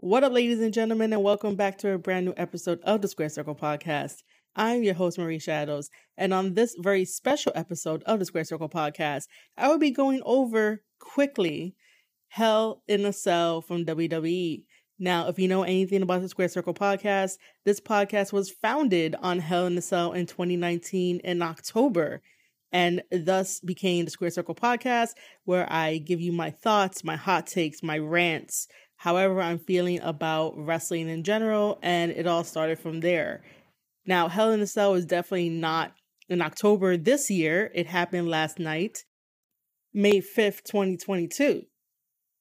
What up, ladies and gentlemen, and welcome back to a brand new episode of the Square Circle Podcast. I'm your host, Marie Shadows, and on this very special episode of the Square Circle Podcast, I will be going over quickly Hell in a Cell from WWE. Now, if you know anything about the Square Circle Podcast, this podcast was founded on Hell in a Cell in 2019 in October and thus became the Square Circle Podcast, where I give you my thoughts, my hot takes, my rants, however I'm feeling about wrestling in general, and it all started from there. Now, Hell in a Cell is definitely not in October this year. It happened last night, May 5th, 2022.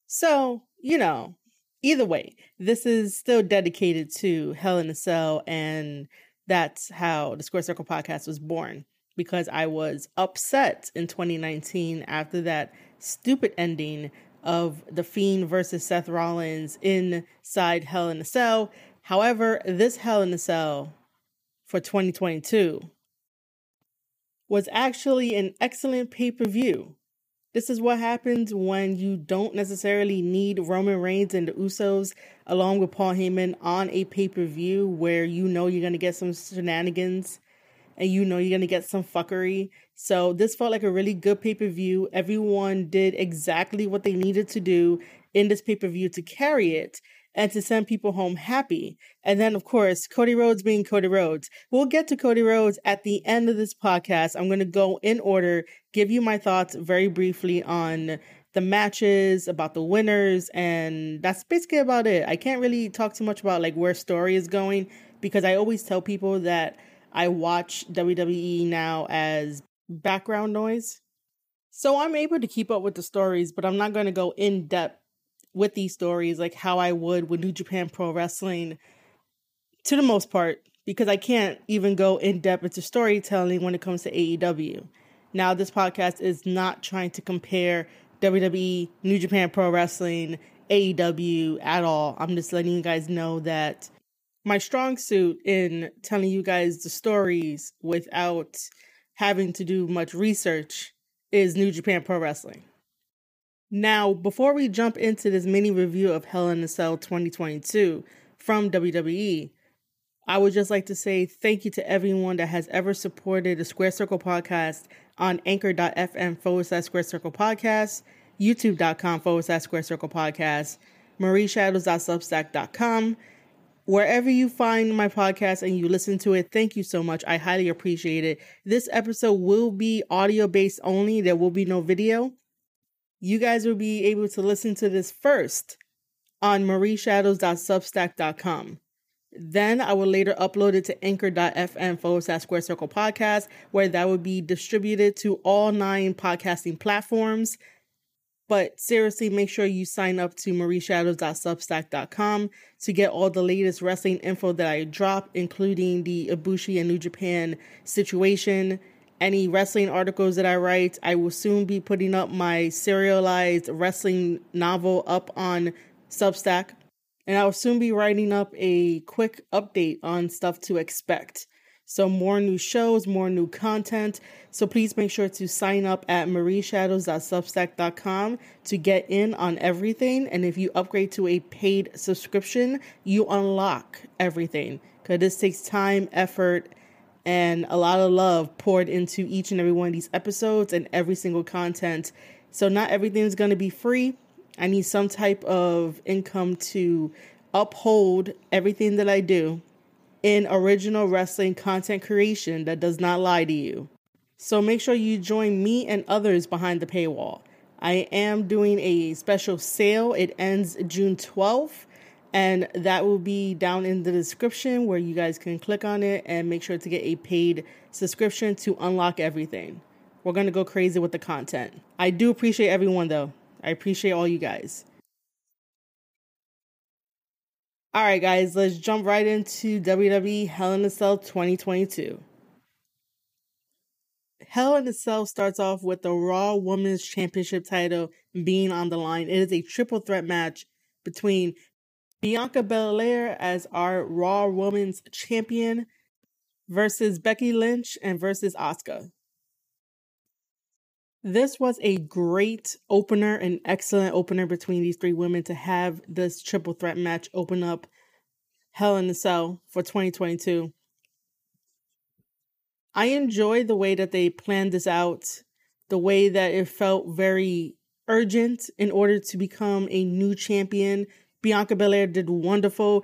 So, you know, either way, this is still dedicated to Hell in a Cell, and that's how the Square Circle podcast was born because I was upset in 2019 after that stupid ending of The Fiend versus Seth Rollins inside Hell in a Cell. However, this Hell in a Cell for 2022 was actually an excellent pay per view. This is what happens when you don't necessarily need Roman Reigns and the Usos along with Paul Heyman on a pay per view where you know you're going to get some shenanigans and you know you're going to get some fuckery. So this felt like a really good pay per view. Everyone did exactly what they needed to do in this pay per view to carry it and to send people home happy. And then, of course, Cody Rhodes being Cody Rhodes. We'll get to Cody Rhodes at the end of this podcast. I'm going to go in order, give you my thoughts very briefly on the matches, about the winners, and that's basically about it. I can't really talk too much about like where story is going because I always tell people that I watch WWE now as background noise. So I'm able to keep up with the stories, but I'm not going to go in depth with these stories like how I would with New Japan Pro Wrestling to the most part because I can't even go in depth into storytelling when it comes to AEW. Now, this podcast is not trying to compare WWE, New Japan Pro Wrestling, AEW at all. I'm just letting you guys know that my strong suit in telling you guys the stories without having to do much research is New Japan Pro Wrestling. Now, before we jump into this mini review of Hell in a Cell 2022 from WWE, I would just like to say thank you to everyone that has ever supported the Square Circle podcast on anchor.fm forward slash Square Circle podcast, youtube.com forward slash Square Circle podcast, marieshadows.substack.com. Wherever you find my podcast and you listen to it, thank you so much. I highly appreciate it. This episode will be audio based only, there will be no video you guys will be able to listen to this first on marieshadows.substack.com. Then I will later upload it to anchor.fm forward slash square circle podcast, where that will be distributed to all nine podcasting platforms. But seriously, make sure you sign up to marieshadows.substack.com to get all the latest wrestling info that I drop, including the Ibushi and New Japan situation any wrestling articles that I write. I will soon be putting up my serialized wrestling novel up on Substack. And I will soon be writing up a quick update on stuff to expect. So, more new shows, more new content. So, please make sure to sign up at marieshadows.substack.com to get in on everything. And if you upgrade to a paid subscription, you unlock everything. Because this takes time, effort, and a lot of love poured into each and every one of these episodes and every single content. So not everything is going to be free. I need some type of income to uphold everything that I do in original wrestling content creation that does not lie to you. So make sure you join me and others behind the paywall. I am doing a special sale. It ends June 12th and that will be down in the description where you guys can click on it and make sure to get a paid subscription to unlock everything. We're going to go crazy with the content. I do appreciate everyone though. I appreciate all you guys. All right, guys, let's jump right into WWE Hell in a Cell 2022. Hell in a Cell starts off with the Raw Women's Championship title being on the line. It is a triple threat match between Bianca Belair as our Raw Women's Champion versus Becky Lynch and versus Asuka. This was a great opener, an excellent opener between these three women to have this triple threat match open up Hell in the Cell for 2022. I enjoy the way that they planned this out, the way that it felt very urgent in order to become a new champion. Bianca Belair did wonderful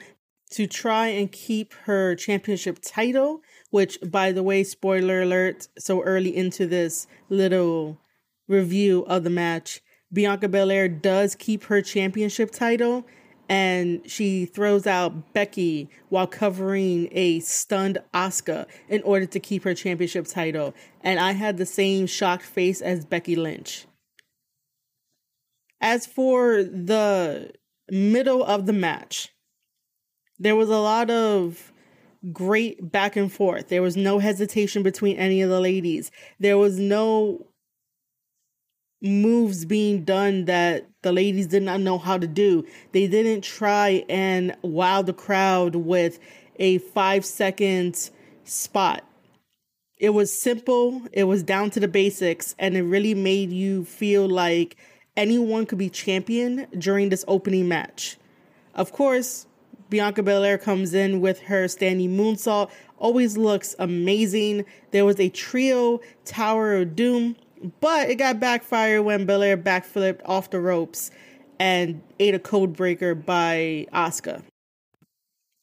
to try and keep her championship title, which, by the way, spoiler alert, so early into this little review of the match, Bianca Belair does keep her championship title and she throws out Becky while covering a stunned Asuka in order to keep her championship title. And I had the same shocked face as Becky Lynch. As for the middle of the match, there was a lot of great back and forth. There was no hesitation between any of the ladies. There was no moves being done that the ladies did not know how to do. They didn't try and wow the crowd with a five second spot. It was simple, it was down to the basics, and it really made you feel like anyone could be champion during this opening match. Of course, Bianca Belair comes in with her standing moonsault, always looks amazing. There was a trio Tower of Doom but it got backfired when Belair backflipped off the ropes and ate a code breaker by Asuka.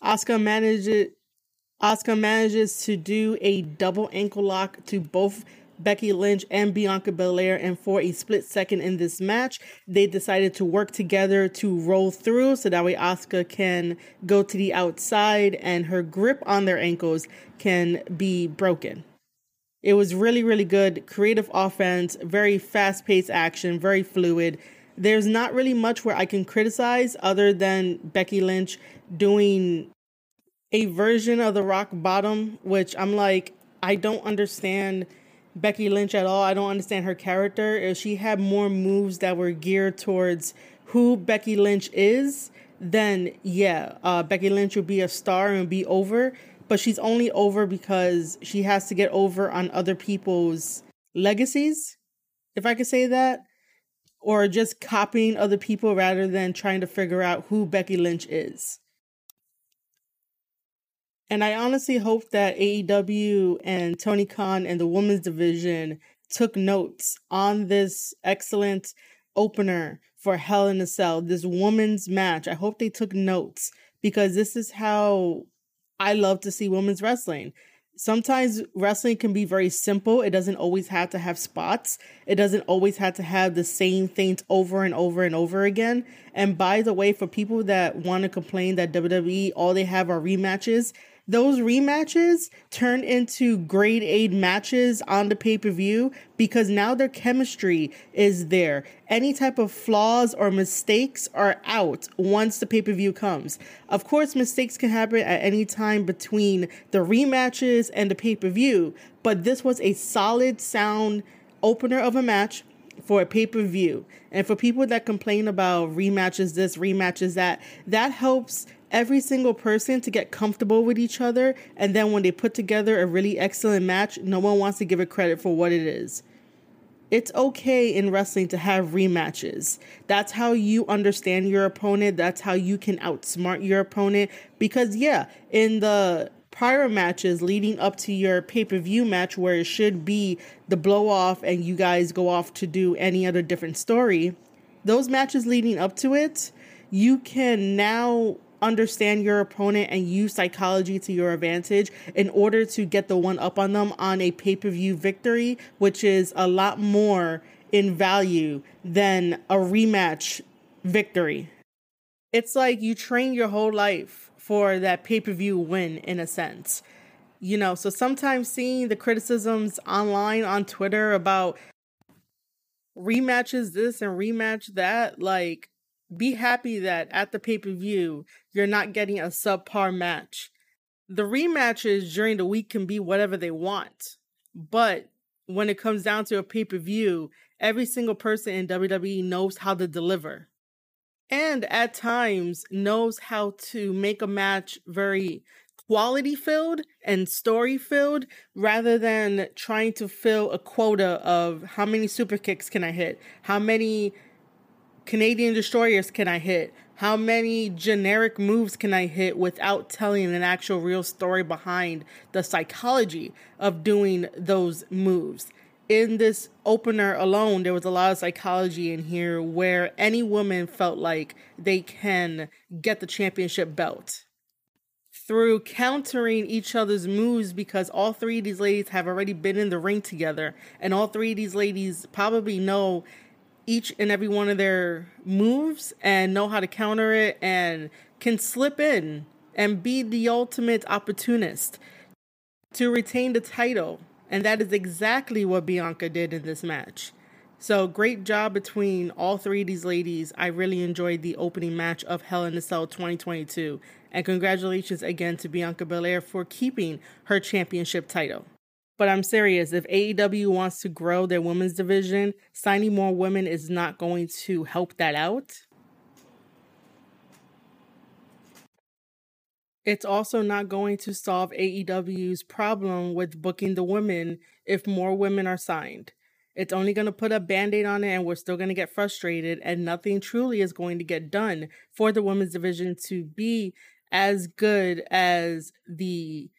Asuka manages Asuka manages to do a double ankle lock to both Becky Lynch and Bianca Belair, and for a split second in this match, they decided to work together to roll through so that way Asuka can go to the outside and her grip on their ankles can be broken. It was really, really good. Creative offense, very fast paced action, very fluid. There's not really much where I can criticize other than Becky Lynch doing a version of the rock bottom, which I'm like, I don't understand Becky Lynch at all. I don't understand her character. If she had more moves that were geared towards who Becky Lynch is, then yeah, uh, Becky Lynch would be a star and be over but she's only over because she has to get over on other people's legacies, if I could say that, or just copying other people rather than trying to figure out who Becky Lynch is. And I honestly hope that AEW and Tony Khan and the women's division took notes on this excellent opener for Hell in a Cell, this women's match. I hope they took notes because this is how I love to see women's wrestling. Sometimes wrestling can be very simple. It doesn't always have to have spots. It doesn't always have to have the same things over and over and over again. And by the way, for people that want to complain that WWE all they have are rematches, those rematches turn into grade A matches on the pay per view because now their chemistry is there. Any type of flaws or mistakes are out once the pay per view comes. Of course, mistakes can happen at any time between the rematches and the pay per view, but this was a solid, sound opener of a match for a pay per view. And for people that complain about rematches this, rematches that, that helps every single person to get comfortable with each other. And then when they put together a really excellent match, no one wants to give it credit for what it is. It's okay in wrestling to have rematches. That's how you understand your opponent. That's how you can outsmart your opponent. Because, yeah, in the prior matches leading up to your pay per view match, where it should be the blow off and you guys go off to do any other different story, those matches leading up to it, you can now understand your opponent and use psychology to your advantage in order to get the one up on them on a pay per view victory, which is a lot more in value than a rematch victory. It's like you train your whole life for that pay per view win, in a sense. You know, so sometimes seeing the criticisms online on Twitter about rematches this and rematch that, like, be happy that at the pay per view, you're not getting a subpar match. The rematches during the week can be whatever they want, but when it comes down to a pay per view, every single person in WWE knows how to deliver. And at times knows how to make a match very quality filled and story filled rather than trying to fill a quota of how many super kicks can I hit? How many Canadian destroyers can I hit? How many generic moves can I hit without telling an actual real story behind the psychology of doing those moves? In this opener alone, there was a lot of psychology in here where any woman felt like they can get the championship belt through countering each other's moves because all three of these ladies have already been in the ring together and all three of these ladies probably know each and every one of their moves and know how to counter it and can slip in and be the ultimate opportunist to retain the title. And that is exactly what Bianca did in this match. So great job between all three of these ladies. I really enjoyed the opening match of Hell in a Cell 2022. And congratulations again to Bianca Belair for keeping her championship title. But I'm serious, if AEW wants to grow their women's division, signing more women is not going to help that out. It's also not going to solve AEW's problem with booking the women if more women are signed. It's only going to put a band aid on it, and we're still going to get frustrated, and nothing truly is going to get done for the women's division to be as good as the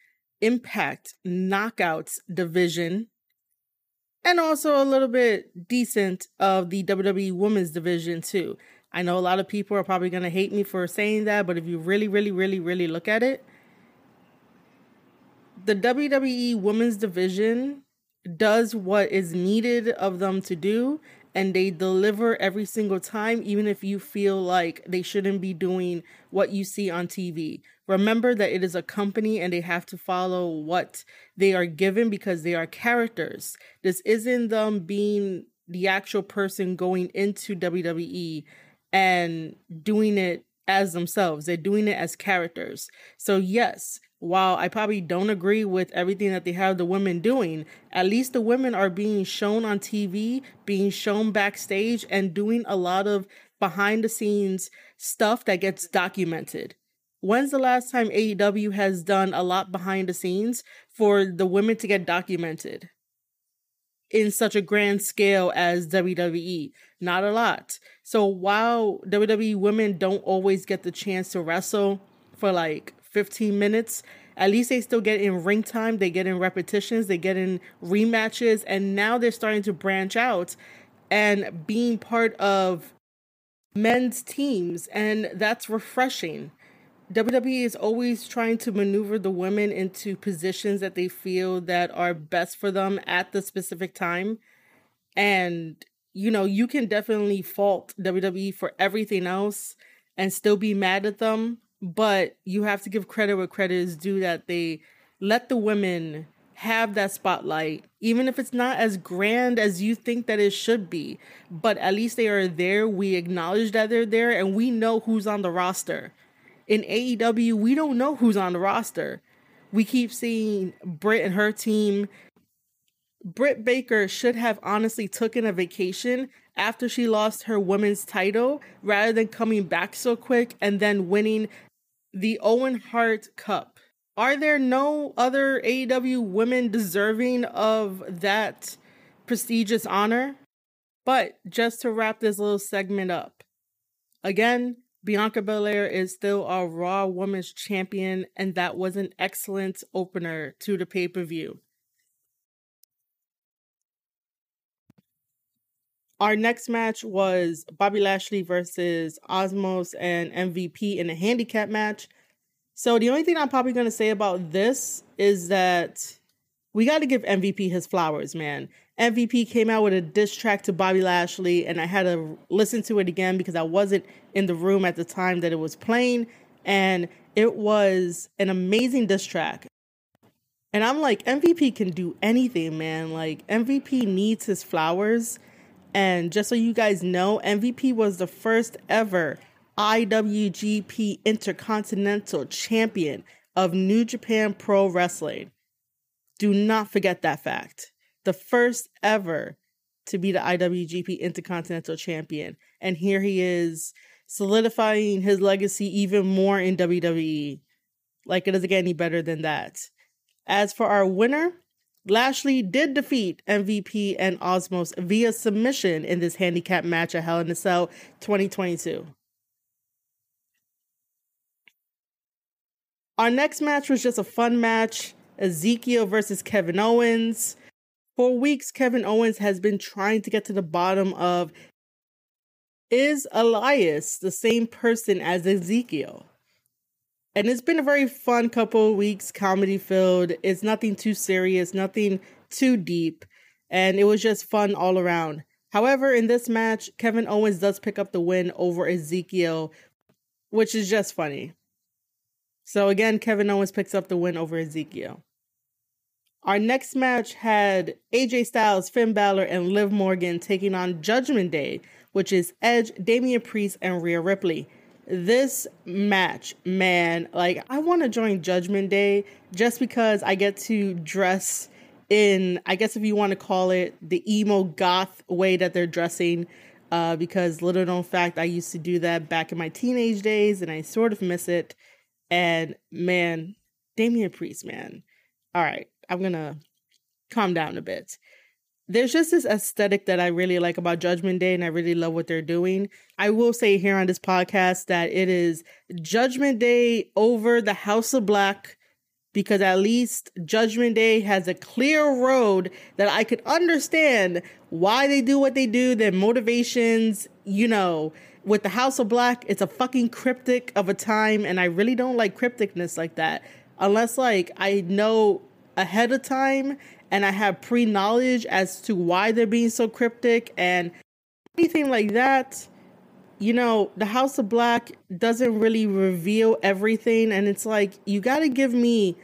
Impact Knockouts division, and also a little bit decent of the WWE Women's division, too. I know a lot of people are probably going to hate me for saying that, but if you really, really, really, really look at it, the WWE Women's division does what is needed of them to do and they deliver every single time, even if you feel like they shouldn't be doing what you see on TV. Remember that it is a company and they have to follow what they are given because they are characters. This isn't them being the actual person going into WWE and doing it as themselves. They're doing it as characters. So, yes, while I probably don't agree with everything that they have the women doing, at least the women are being shown on TV, being shown backstage, and doing a lot of behind the scenes stuff that gets documented. When's the last time AEW has done a lot behind the scenes for the women to get documented in such a grand scale as WWE? Not a lot. So while WWE women don't always get the chance to wrestle for like 15 minutes. At least they still get in ring time, they get in repetitions, they get in rematches, and now they're starting to branch out and being part of men's teams, and that's refreshing. WWE is always trying to maneuver the women into positions that they feel that are best for them at the specific time. And you know, you can definitely fault WWE for everything else and still be mad at them but you have to give credit where credit is due that they let the women have that spotlight, even if it's not as grand as you think that it should be. But at least they are there. We acknowledge that they're there and we know who's on the roster. In AEW, we don't know who's on the roster. We keep seeing Britt and her team. Britt Baker should have honestly taken a vacation after she lost her women's title rather than coming back so quick and then winning the Owen Hart Cup. Are there no other AEW women deserving of that prestigious honor? But just to wrap this little segment up, again, Bianca Belair is still our Raw Women's Champion, and that was an excellent opener to the pay per view. Our next match was Bobby Lashley versus Omos and MVP in a handicap match. So the only thing I'm probably going to say about this is that we got to give MVP his flowers, man. MVP came out with a diss track to Bobby Lashley, and I had to listen to it again because I wasn't in the room at the time that it was playing, and it was an amazing diss track. And I'm like, MVP can do anything, man. Like, MVP needs his flowers and just so you guys know, MVP was the first ever IWGP Intercontinental Champion of New Japan Pro Wrestling. Do not forget that fact. The first ever to be the IWGP Intercontinental Champion. And here he is solidifying his legacy even more in WWE. Like it doesn't get any better than that. As for our winner, Lashley did defeat MVP and Omos via submission in this handicap match at Hell in a Cell 2022. Our next match was just a fun match Ezekiel versus Kevin Owens. For weeks, Kevin Owens has been trying to get to the bottom of is Elias the same person as Ezekiel? And it's been a very fun couple of weeks, comedy filled. It's nothing too serious, nothing too deep, and it was just fun all around. However, in this match, Kevin Owens does pick up the win over Ezekiel, which is just funny. So again, Kevin Owens picks up the win over Ezekiel. Our next match had AJ Styles, Finn Balor, and Liv Morgan taking on Judgment Day, which is Edge, Damian Priest, and Rhea Ripley. This match, man, like I want to join Judgment Day just because I get to dress in, I guess if you want to call it the emo goth way that they're dressing. Uh, because little known fact, I used to do that back in my teenage days, and I sort of miss it. And man, Damian Priest, man. All right, I'm gonna calm down a bit. There's just this aesthetic that I really like about Judgment Day, and I really love what they're doing. I will say here on this podcast that it is Judgment Day over the House of Black because at least Judgment Day has a clear road that I could understand why they do what they do, their motivations, you know. With the House of Black, it's a fucking cryptic of a time, and I really don't like crypticness like that. Unless, like, I know ahead of time and I have pre knowledge as to why they're being so cryptic and anything like that. You know, the House of Black doesn't really reveal everything, and it's like you got to give me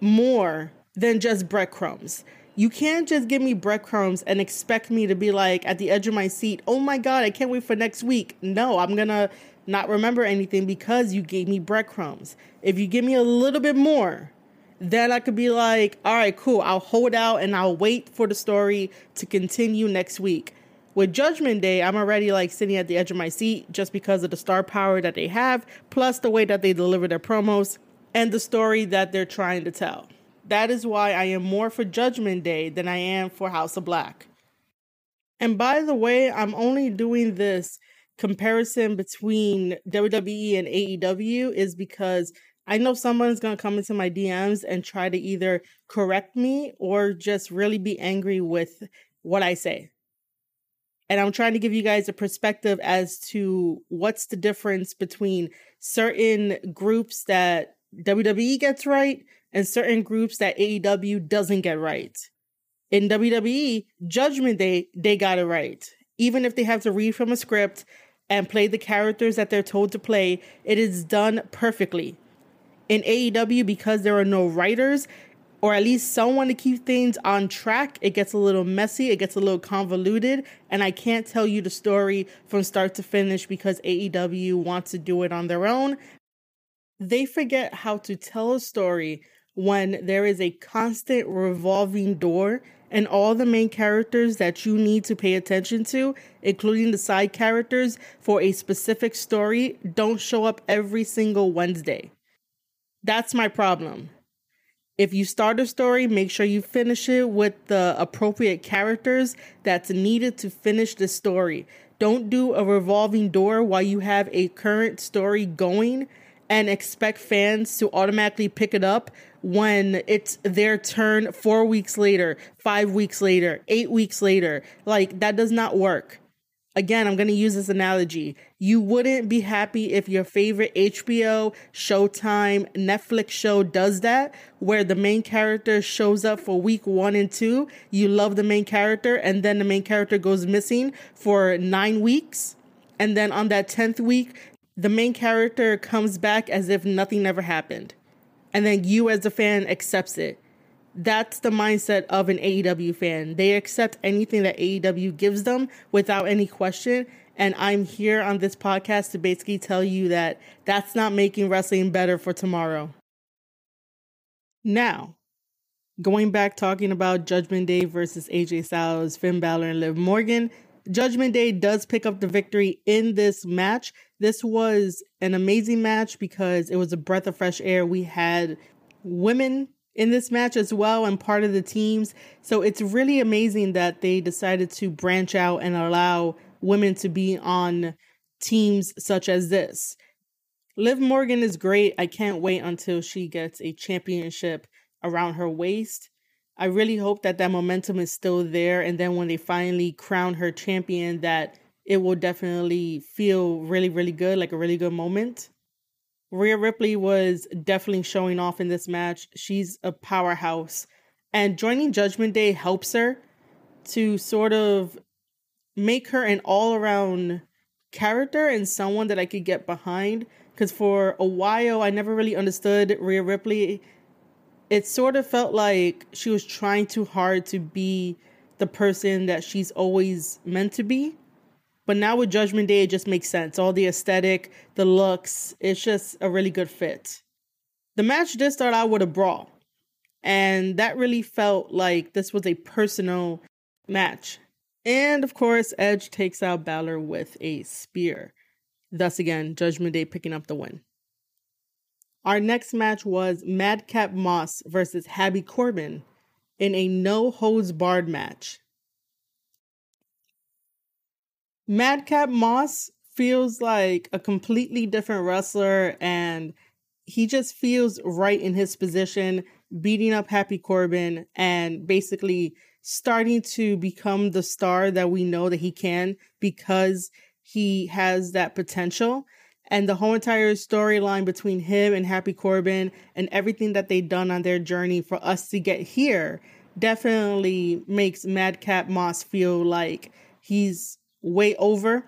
more than just breadcrumbs. You can't just give me breadcrumbs and expect me to be like at the edge of my seat, oh my God, I can't wait for next week. No, I'm gonna not remember anything because you gave me breadcrumbs. If you give me a little bit more, then I could be like, all right, cool. I'll hold out and I'll wait for the story to continue next week. With Judgment Day, I'm already like sitting at the edge of my seat just because of the star power that they have, plus the way that they deliver their promos and the story that they're trying to tell. That is why I am more for Judgment Day than I am for House of Black. And by the way, I'm only doing this comparison between WWE and AEW is because I know someone's going to come into my DMs and try to either correct me or just really be angry with what I say. And I'm trying to give you guys a perspective as to what's the difference between certain groups that WWE gets right and certain groups that AEW doesn't get right. In WWE, Judgment Day, they got it right. Even if they have to read from a script and play the characters that they're told to play, it is done perfectly in AEW because there are no writers or at least someone to keep things on track. It gets a little messy, it gets a little convoluted, and I can't tell you the story from start to finish because AEW wants to do it on their own. They forget how to tell a story when there is a constant revolving door and all the main characters that you need to pay attention to, including the side characters for a specific story, don't show up every single Wednesday. That's my problem. If you start a story, make sure you finish it with the appropriate characters that's needed to finish the story. Don't do a revolving door while you have a current story going and expect fans to automatically pick it up when it's their turn four weeks later, five weeks later, eight weeks later. Like, that does not work again, I'm going to use this analogy. You wouldn't be happy if your favorite HBO, Showtime, Netflix show does that, where the main character shows up for week one and two. You love the main character, and then the main character goes missing for nine weeks. And then on that 10th week, the main character comes back as if nothing ever happened. And then you, as a fan, accepts it that's the mindset of an AEW fan. They accept anything that AEW gives them without any question. And I'm here on this podcast to basically tell you that that's not making wrestling better for tomorrow. Now, going back talking about Judgment Day versus AJ Styles, Finn Balor, and Liv Morgan, Judgment Day does pick up the victory in this match. This was an amazing match because it was a breath of fresh air. We had women in this match as well and part of the teams. So it's really amazing that they decided to branch out and allow women to be on teams such as this. Liv Morgan is great. I can't wait until she gets a championship around her waist. I really hope that that momentum is still there and then when they finally crown her champion that it will definitely feel really really good, like a really good moment. Rhea Ripley was definitely showing off in this match. She's a powerhouse. And joining Judgment Day helps her to sort of make her an all around character and someone that I could get behind. Because for a while, I never really understood Rhea Ripley. It sort of felt like she was trying too hard to be the person that she's always meant to be. But now with Judgment Day, it just makes sense. All the aesthetic, the looks, it's just a really good fit. The match did start out with a brawl. And that really felt like this was a personal match. And of course, Edge takes out Balor with a spear. Thus, again, Judgment Day picking up the win. Our next match was Madcap Moss versus Happy Corbin in a no holds barred match. Madcap Moss feels like a completely different wrestler and he just feels right in his position, beating up Happy Corbin and basically starting to become the star that we know that he can because he has that potential. And the whole entire storyline between him and Happy Corbin and everything that they've done on their journey for us to get here definitely makes Madcap Moss feel like he's way over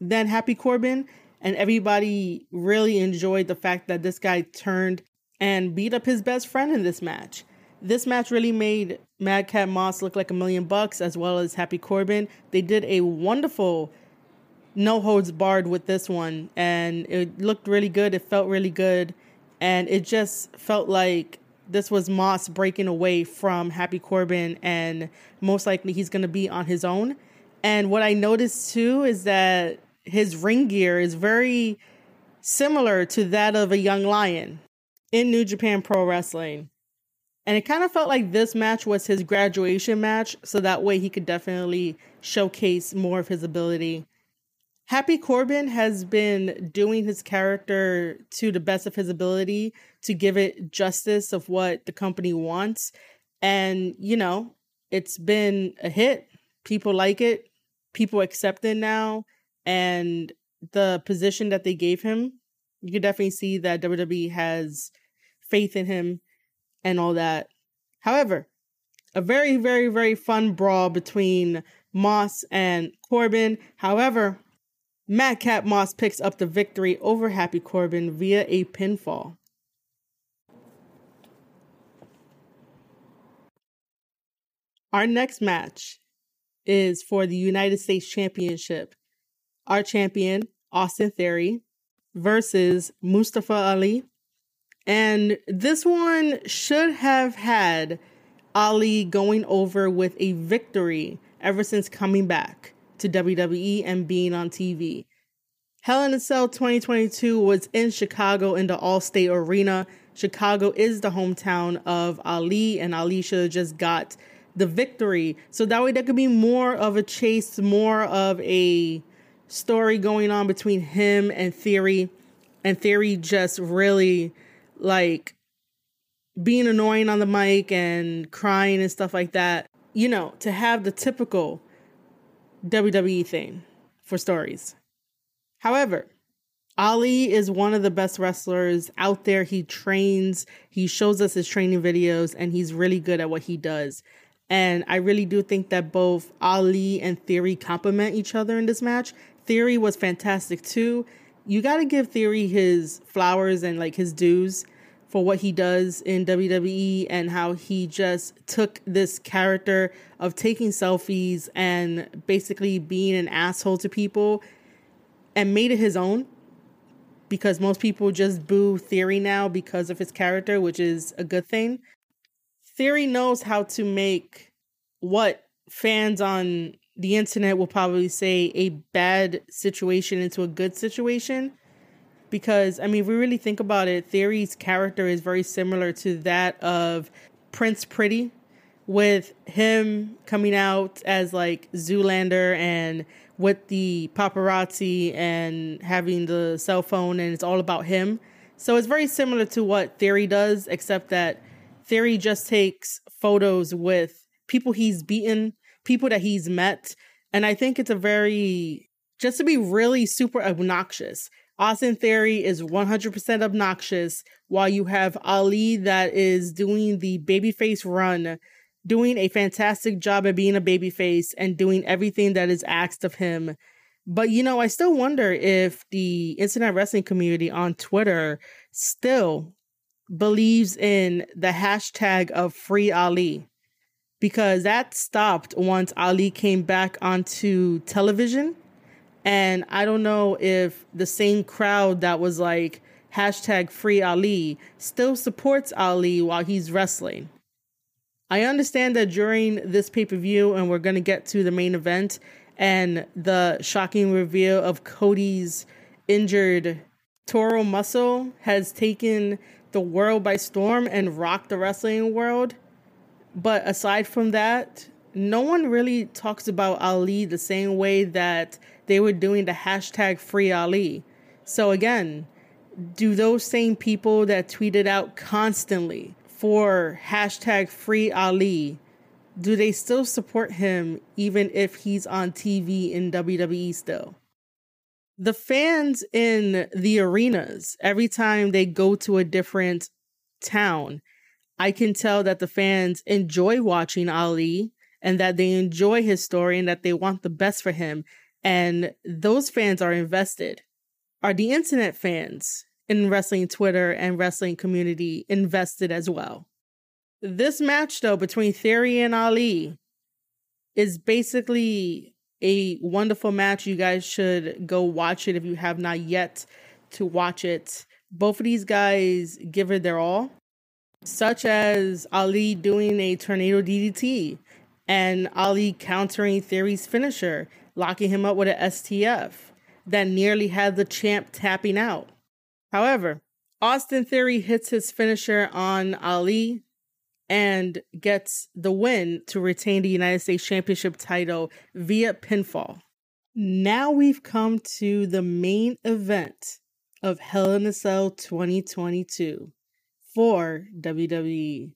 than Happy Corbin. And everybody really enjoyed the fact that this guy turned and beat up his best friend in this match. This match really made Madcap Moss look like a million bucks as well as Happy Corbin. They did a wonderful no holds barred with this one and it looked really good. It felt really good. And it just felt like this was Moss breaking away from Happy Corbin and most likely he's going to be on his own. And what I noticed too is that his ring gear is very similar to that of a young lion in New Japan Pro Wrestling. And it kind of felt like this match was his graduation match, so that way he could definitely showcase more of his ability. Happy Corbin has been doing his character to the best of his ability to give it justice of what the company wants. And, you know, it's been a hit. People like it people accept it now and the position that they gave him, you can definitely see that WWE has faith in him and all that. However, a very, very, very fun brawl between Moss and Corbin. However, Madcap Moss picks up the victory over Happy Corbin via a pinfall. Our next match is for the United States Championship. Our champion, Austin Theory, versus Mustafa Ali. And this one should have had Ali going over with a victory ever since coming back to WWE and being on TV. Hell in a Cell 2022 was in Chicago in the Allstate Arena. Chicago is the hometown of Ali, and Ali should have just got the victory. So that way there could be more of a chase, more of a story going on between him and Theory. And Theory just really like being annoying on the mic and crying and stuff like that. You know, to have the typical WWE thing for stories. However, Ali is one of the best wrestlers out there. He trains, he shows us his training videos, and he's really good at what he does. And I really do think that both Ali and Theory complement each other in this match. Theory was fantastic too. You got to give Theory his flowers and like his dues for what he does in WWE and how he just took this character of taking selfies and basically being an asshole to people and made it his own because most people just boo Theory now because of his character, which is a good thing. Theory knows how to make what fans on the internet will probably say a bad situation into a good situation. Because, I mean, if we really think about it, Theory's character is very similar to that of Prince Pretty, with him coming out as like Zoolander and with the paparazzi and having the cell phone, and it's all about him. So it's very similar to what Theory does, except that Theory just takes photos with people he's beaten, people that he's met. And I think it's a very, just to be really super obnoxious. Austin Theory is 100% obnoxious, while you have Ali that is doing the babyface run, doing a fantastic job at being a babyface and doing everything that is asked of him. But you know, I still wonder if the internet wrestling community on Twitter still believes in the hashtag of free Ali because that stopped once Ali came back onto television. And I don't know if the same crowd that was like hashtag free Ali still supports Ali while he's wrestling. I understand that during this pay per view, and we're going to get to the main event and the shocking reveal of Cody's injured Toro muscle has taken the world by storm and rocked the wrestling world. But aside from that, no one really talks about Ali the same way that they were doing the hashtag free Ali. So again, do those same people that tweeted out constantly for hashtag free Ali, do they still support him even if he's on TV in WWE still? The fans in the arenas, every time they go to a different town, I can tell that the fans enjoy watching Ali and that they enjoy his story and that they want the best for him. And those fans are invested. Are the internet fans in wrestling Twitter and wrestling community invested as well? This match, though, between Theory and Ali is basically a wonderful match. You guys should go watch it if you have not yet to watch it. Both of these guys give it their all, such as Ali doing a tornado DDT and Ali countering Theory's finisher, locking him up with an STF that nearly had the champ tapping out. However, Austin Theory hits his finisher on Ali and gets the win to retain the United States Championship title via pinfall. Now we've come to the main event of Hell in a Cell 2022 for WWE.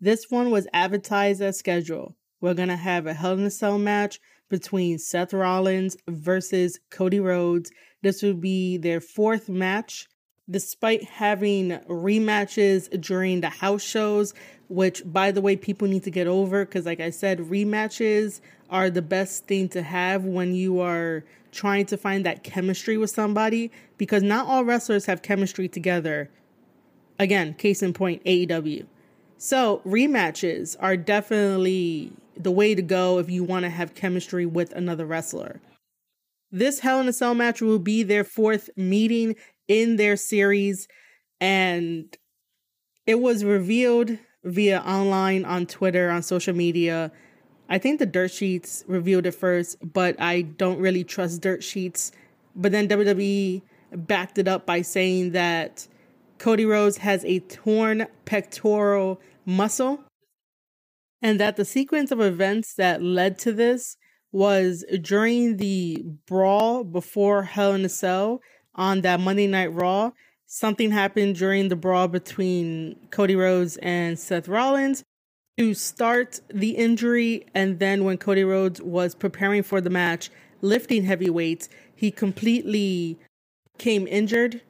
This one was advertised as scheduled. We're going to have a Hell in a Cell match between Seth Rollins versus Cody Rhodes. This would be their fourth match. Despite having rematches during the house shows, which by the way people need to get over because like i said rematches are the best thing to have when you are trying to find that chemistry with somebody because not all wrestlers have chemistry together. Again case in point aew so rematches are definitely the way to go if you want to have chemistry with another wrestler. This hell in a cell match will be their fourth meeting in their series and it was revealed via online on Twitter, on social media. I think the dirt sheets revealed it first, but I don't really trust dirt sheets. But then WWE backed it up by saying that Cody Rhodes has a torn pectoral muscle and that the sequence of events that led to this was during the brawl before Hell in a Cell on that Monday Night Raw something happened during the brawl between Cody Rhodes and Seth Rollins to start the injury. And then when Cody Rhodes was preparing for the match, lifting heavy weights, he completely came injured.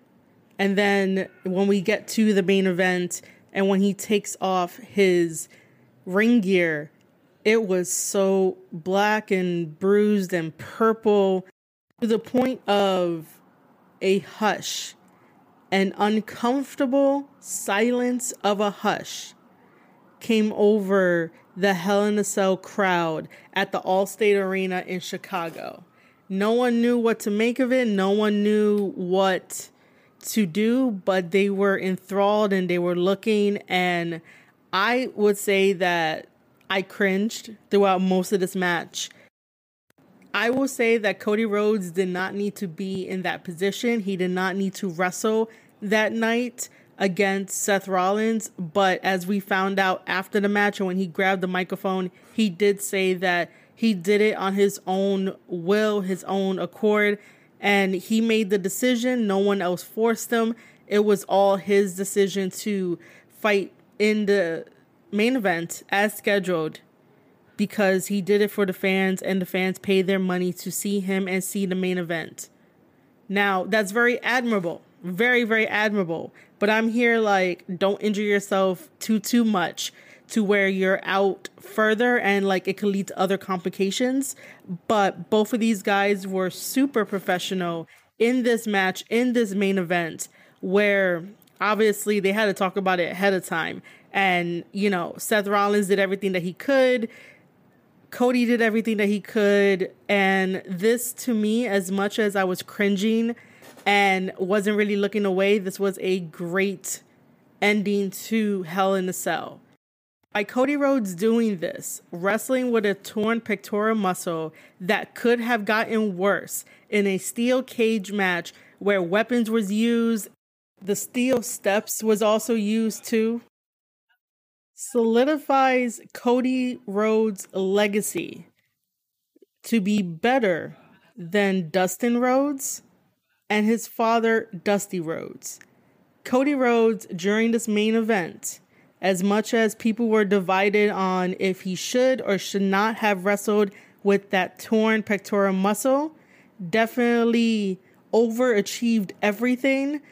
And then when we get to the main event and when he takes off his ring gear, it was so black and bruised and purple to the point of a hush an uncomfortable silence of a hush came over the Hell in a Cell crowd at the Allstate Arena in Chicago. No one knew what to make of it, no one knew what to do, but they were enthralled and they were looking. And I would say that I cringed throughout most of this match. I will say that Cody Rhodes did not need to be in that position. He did not need to wrestle that night against Seth Rollins. But as we found out after the match and when he grabbed the microphone, he did say that he did it on his own will, his own accord, and he made the decision. No one else forced him. It was all his decision to fight in the main event as scheduled because he did it for the fans and the fans pay their money to see him and see the main event. Now, that's very admirable. Very, very admirable. But I'm here like don't injure yourself too too much to where you're out further and like it could lead to other complications. But both of these guys were super professional in this match, in this main event, where obviously they had to talk about it ahead of time. And, you know, Seth Rollins did everything that he could. Cody did everything that he could. And this, to me, as much as I was cringing and wasn't really looking away, this was a great ending to Hell in a Cell. By Cody Rhodes doing this, wrestling with a torn pectoral muscle that could have gotten worse in a steel cage match where weapons was used, the steel steps was also used too solidifies Cody Rhodes' legacy to be better than Dustin Rhodes and his father, Dusty Rhodes. Cody Rhodes, during this main event, as much as people were divided on if he should or should not have wrestled with that torn pectoral muscle, definitely overachieved everything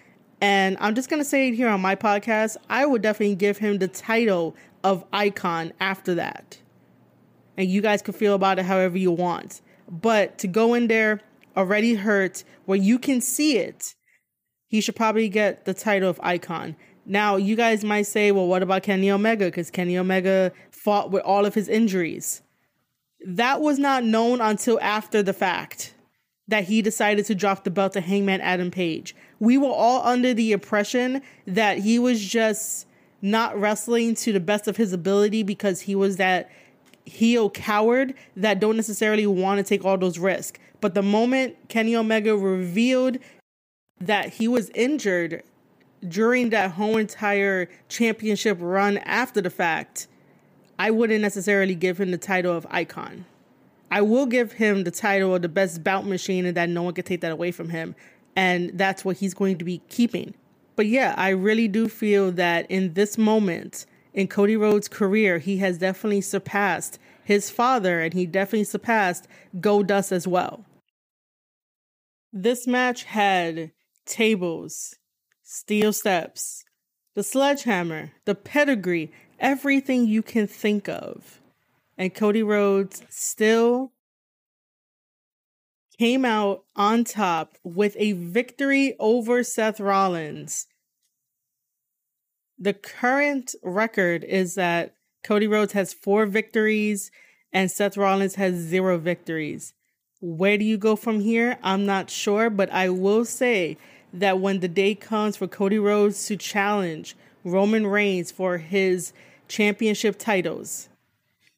and I'm just going to say it here on my podcast. I would definitely give him the title of icon after that. And you guys can feel about it however you want. But to go in there already hurt, where you can see it, he should probably get the title of icon. Now, you guys might say, well, what about Kenny Omega? Because Kenny Omega fought with all of his injuries. That was not known until after the fact that he decided to drop the belt to Hangman Adam Page. We were all under the impression that he was just not wrestling to the best of his ability because he was that heel coward that don't necessarily want to take all those risks. But the moment Kenny Omega revealed that he was injured during that whole entire championship run after the fact, I wouldn't necessarily give him the title of icon. I will give him the title of the best bout machine and that no one can take that away from him. And that's what he's going to be keeping. But yeah, I really do feel that in this moment in Cody Rhodes' career, he has definitely surpassed his father and he definitely surpassed Goldust as well. This match had tables, steel steps, the sledgehammer, the pedigree, everything you can think of and Cody Rhodes still came out on top with a victory over Seth Rollins. The current record is that Cody Rhodes has four victories and Seth Rollins has zero victories. Where do you go from here? I'm not sure, but I will say that when the day comes for Cody Rhodes to challenge Roman Reigns for his championship titles,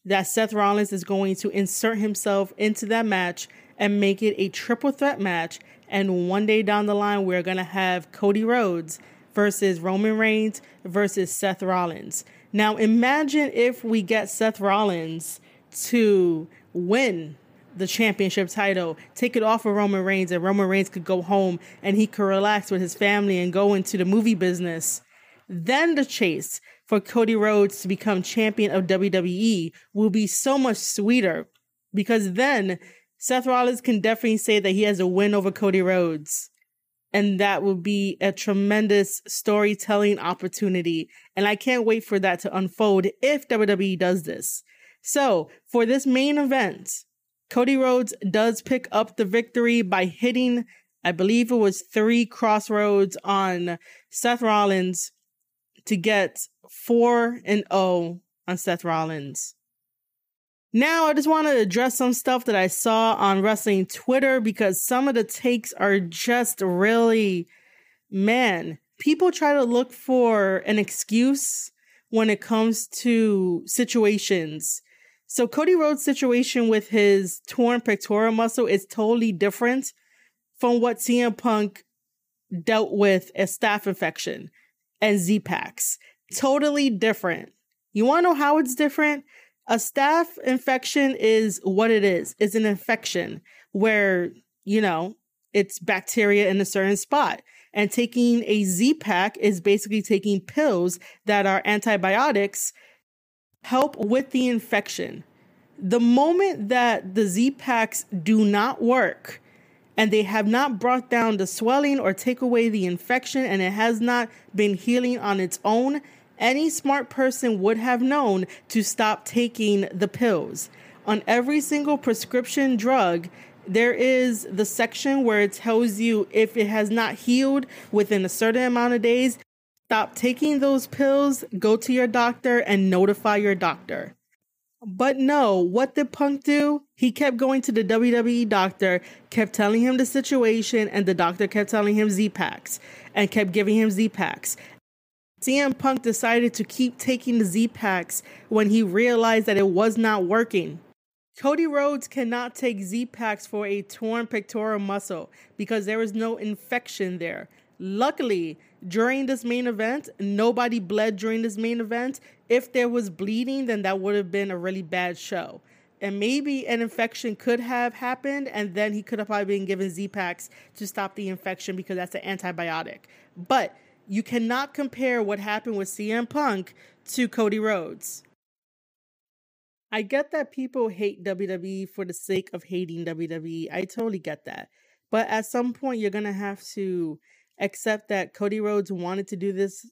that Seth Rollins is going to insert himself into that match and make it a triple threat match. And one day down the line, we're going to have Cody Rhodes versus Roman Reigns versus Seth Rollins. Now, imagine if we get Seth Rollins to win the championship title, take it off of Roman Reigns, and Roman Reigns could go home and he could relax with his family and go into the movie business. Then the chase for Cody Rhodes to become champion of WWE will be so much sweeter because then Seth Rollins can definitely say that he has a win over Cody Rhodes. And that will be a tremendous storytelling opportunity. And I can't wait for that to unfold if WWE does this. So, for this main event, Cody Rhodes does pick up the victory by hitting, I believe it was three Cross Rhodes on Seth Rollins to get 4 and 0 on Seth Rollins. Now, I just want to address some stuff that I saw on wrestling Twitter because some of the takes are just really, man, people try to look for an excuse when it comes to situations So Cody Rhodes' situation with his torn pectoral muscle is totally different from what CM Punk dealt with a staph infection and Z-Paks. Totally different. You want to know how it's different? A staph infection is what it is. It's an infection where, you know, it's bacteria in a certain spot. And taking a Z-Pak is basically taking pills that are antibiotics help with the infection. The moment that the Z-Paks do not work and they have not brought down the swelling or take away the infection and it has not been healing on its own, any smart person would have known to stop taking the pills. On every single prescription drug, there is the section where it tells you if it has not healed within a certain amount of days, stop taking those pills, go to your doctor, and notify your doctor. But no, what did Punk do? He kept going to the WWE doctor, kept telling him the situation, and the doctor kept telling him Z-Paks and kept giving him Z-Paks. CM Punk decided to keep taking the Z-Paks when he realized that it was not working. Cody Rhodes cannot take Z-Paks for a torn pectoral muscle because there is no infection there. Luckily, during this main event, nobody bled during this main event. If there was bleeding, then that would have been a really bad show. And maybe an infection could have happened, and then he could have probably been given Z-Paks to stop the infection because that's an antibiotic. But you cannot compare what happened with CM Punk to Cody Rhodes. I get that people hate WWE for the sake of hating WWE. I totally get that. But at some point, you're going to have to accept that Cody Rhodes wanted to do this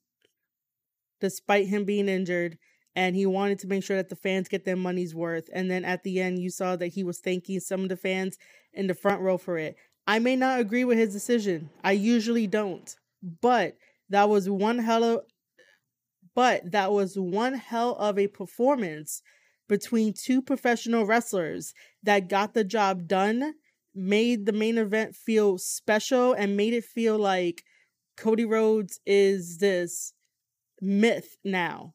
despite him being injured and he wanted to make sure that the fans get their money's worth. And then at the end, you saw that he was thanking some of the fans in the front row for it. I may not agree with his decision. I usually don't. But that was one hell of but that was one hell of a performance between two professional wrestlers that got the job done, made the main event feel special, and made it feel like Cody Rhodes is this myth now.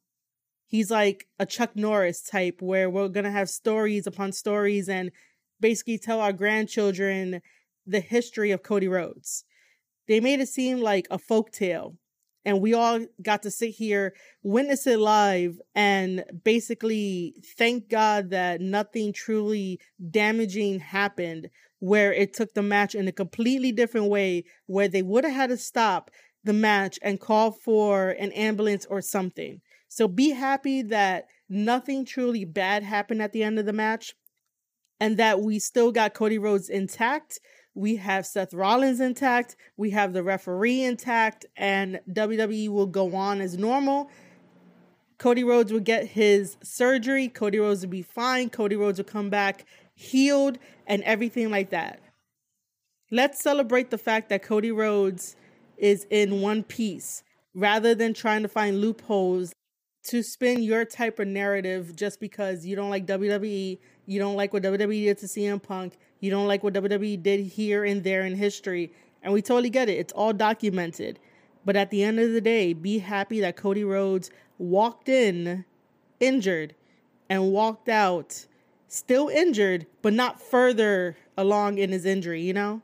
He's like a Chuck Norris type where we're going to have stories upon stories and basically tell our grandchildren the history of Cody Rhodes. They made it seem like a folk tale and we all got to sit here, witness it live, and basically thank God that nothing truly damaging happened, where it took the match in a completely different way, where they would have had to stop the match and call for an ambulance or something. So be happy that nothing truly bad happened at the end of the match and that we still got Cody Rhodes intact we have Seth Rollins intact, we have the referee intact, and WWE will go on as normal. Cody Rhodes will get his surgery, Cody Rhodes will be fine, Cody Rhodes will come back healed, and everything like that. Let's celebrate the fact that Cody Rhodes is in one piece rather than trying to find loopholes to spin your type of narrative just because you don't like WWE, you don't like what WWE did to CM Punk, you don't like what WWE did here and there in history. And we totally get it. It's all documented. But at the end of the day, be happy that Cody Rhodes walked in injured and walked out still injured, but not further along in his injury, you know?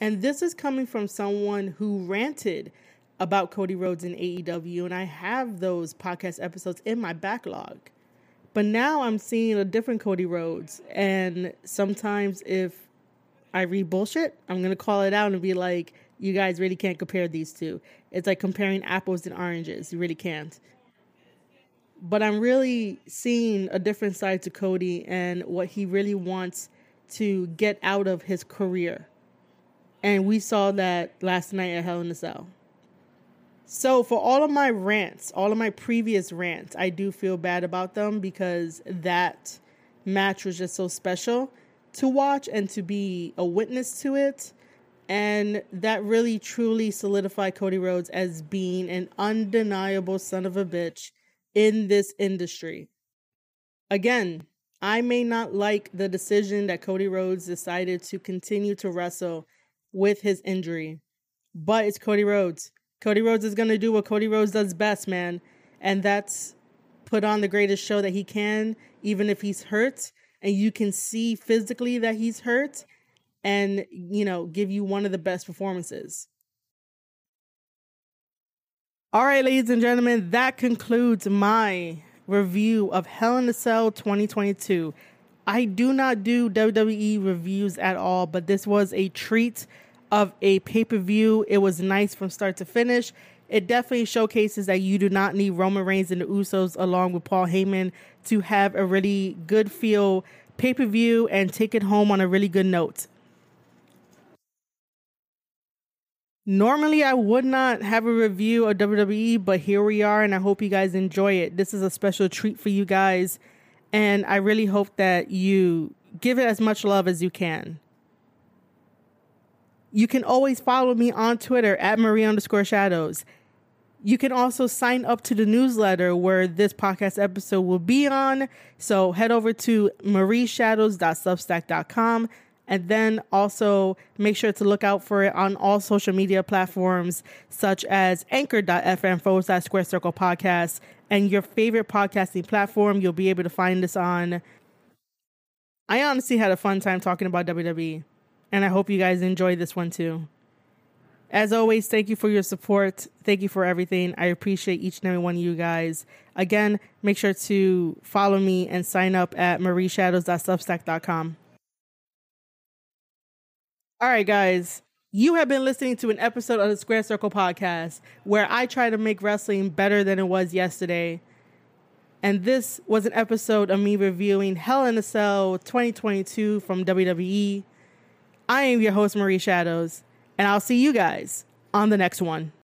And this is coming from someone who ranted about Cody Rhodes in AEW, and I have those podcast episodes in my backlog. But now I'm seeing a different Cody Rhodes. And sometimes if I read bullshit, I'm going to call it out and be like, you guys really can't compare these two. It's like comparing apples and oranges. You really can't. But I'm really seeing a different side to Cody and what he really wants to get out of his career. And we saw that last night at Hell in a Cell. So, for all of my rants, all of my previous rants, I do feel bad about them because that match was just so special to watch and to be a witness to it. And that really truly solidified Cody Rhodes as being an undeniable son of a bitch in this industry. Again, I may not like the decision that Cody Rhodes decided to continue to wrestle with his injury, but it's Cody Rhodes. Cody Rhodes is going to do what Cody Rhodes does best, man. And that's put on the greatest show that he can, even if he's hurt, and you can see physically that he's hurt, and you know, give you one of the best performances. All right, ladies and gentlemen, that concludes my review of Hell in a Cell 2022. I do not do WWE reviews at all, but this was a treat of a pay per view. It was nice from start to finish. It definitely showcases that you do not need Roman Reigns and the Usos along with Paul Heyman to have a really good feel pay per view and take it home on a really good note. Normally, I would not have a review of WWE, but here we are, and I hope you guys enjoy it. This is a special treat for you guys, and I really hope that you give it as much love as you can. You can always follow me on Twitter at Marie underscore shadows. You can also sign up to the newsletter where this podcast episode will be on. So head over to marieshadows.substack.com and then also make sure to look out for it on all social media platforms such as anchor.fm forward slash square circle podcast and your favorite podcasting platform. You'll be able to find this on. I honestly had a fun time talking about WWE, and I hope you guys enjoy this one too. As always, thank you for your support. Thank you for everything. I appreciate each and every one of you guys. Again, make sure to follow me and sign up at marieshadows.substack.com. All right, guys. You have been listening to an episode of the Square Circle podcast where I try to make wrestling better than it was yesterday. And this was an episode of me reviewing Hell in a Cell 2022 from WWE. I am your host, Marie Shadows, and I'll see you guys on the next one.